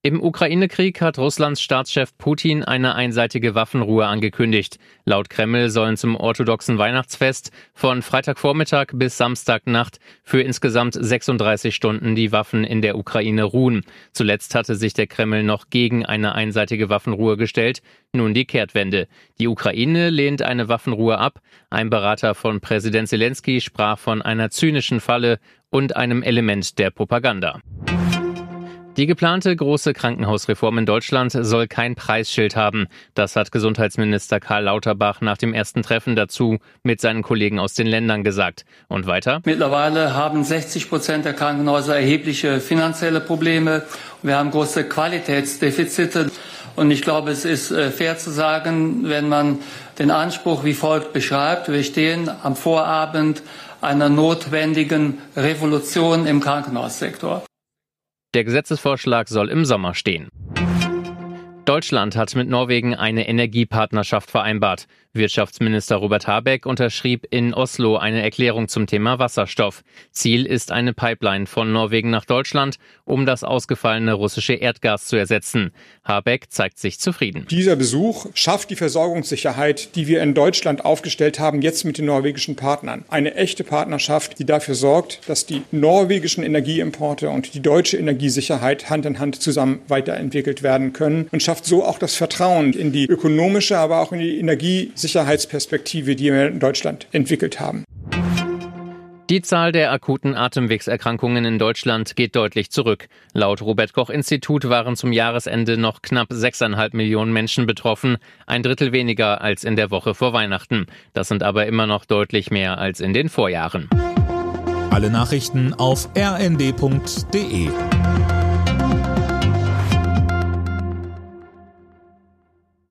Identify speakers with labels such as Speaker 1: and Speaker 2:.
Speaker 1: Im Ukraine-Krieg hat Russlands Staatschef Putin eine einseitige Waffenruhe angekündigt. Laut Kreml sollen zum orthodoxen Weihnachtsfest von Freitagvormittag bis Samstagnacht für insgesamt 36 Stunden die Waffen in der Ukraine ruhen. Zuletzt hatte sich der Kreml noch gegen eine einseitige Waffenruhe gestellt. Nun die Kehrtwende. Die Ukraine lehnt eine Waffenruhe ab. Ein Berater von Präsident Zelensky sprach von einer zynischen Falle und einem Element der Propaganda. Die geplante große Krankenhausreform in Deutschland soll kein Preisschild haben. Das hat Gesundheitsminister Karl Lauterbach nach dem ersten Treffen dazu mit seinen Kollegen aus den Ländern gesagt. Und weiter?
Speaker 2: Mittlerweile haben 60 Prozent der Krankenhäuser erhebliche finanzielle Probleme. Wir haben große Qualitätsdefizite. Und ich glaube, es ist äh, fair zu sagen, wenn man den Anspruch wie folgt beschreibt, wir stehen am Vorabend einer notwendigen Revolution im Krankenhaussektor.
Speaker 1: Der Gesetzesvorschlag soll im Sommer stehen. Deutschland hat mit Norwegen eine Energiepartnerschaft vereinbart. Wirtschaftsminister Robert Habeck unterschrieb in Oslo eine Erklärung zum Thema Wasserstoff. Ziel ist eine Pipeline von Norwegen nach Deutschland, um das ausgefallene russische Erdgas zu ersetzen. Habeck zeigt sich zufrieden.
Speaker 3: Dieser Besuch schafft die Versorgungssicherheit, die wir in Deutschland aufgestellt haben, jetzt mit den norwegischen Partnern. Eine echte Partnerschaft, die dafür sorgt, dass die norwegischen Energieimporte und die deutsche Energiesicherheit Hand in Hand zusammen weiterentwickelt werden können und schafft so auch das Vertrauen in die ökonomische, aber auch in die Energie Sicherheitsperspektive, die wir in Deutschland entwickelt haben.
Speaker 1: Die Zahl der akuten Atemwegserkrankungen in Deutschland geht deutlich zurück. Laut Robert Koch Institut waren zum Jahresende noch knapp 6,5 Millionen Menschen betroffen, ein Drittel weniger als in der Woche vor Weihnachten. Das sind aber immer noch deutlich mehr als in den Vorjahren.
Speaker 4: Alle Nachrichten auf rnd.de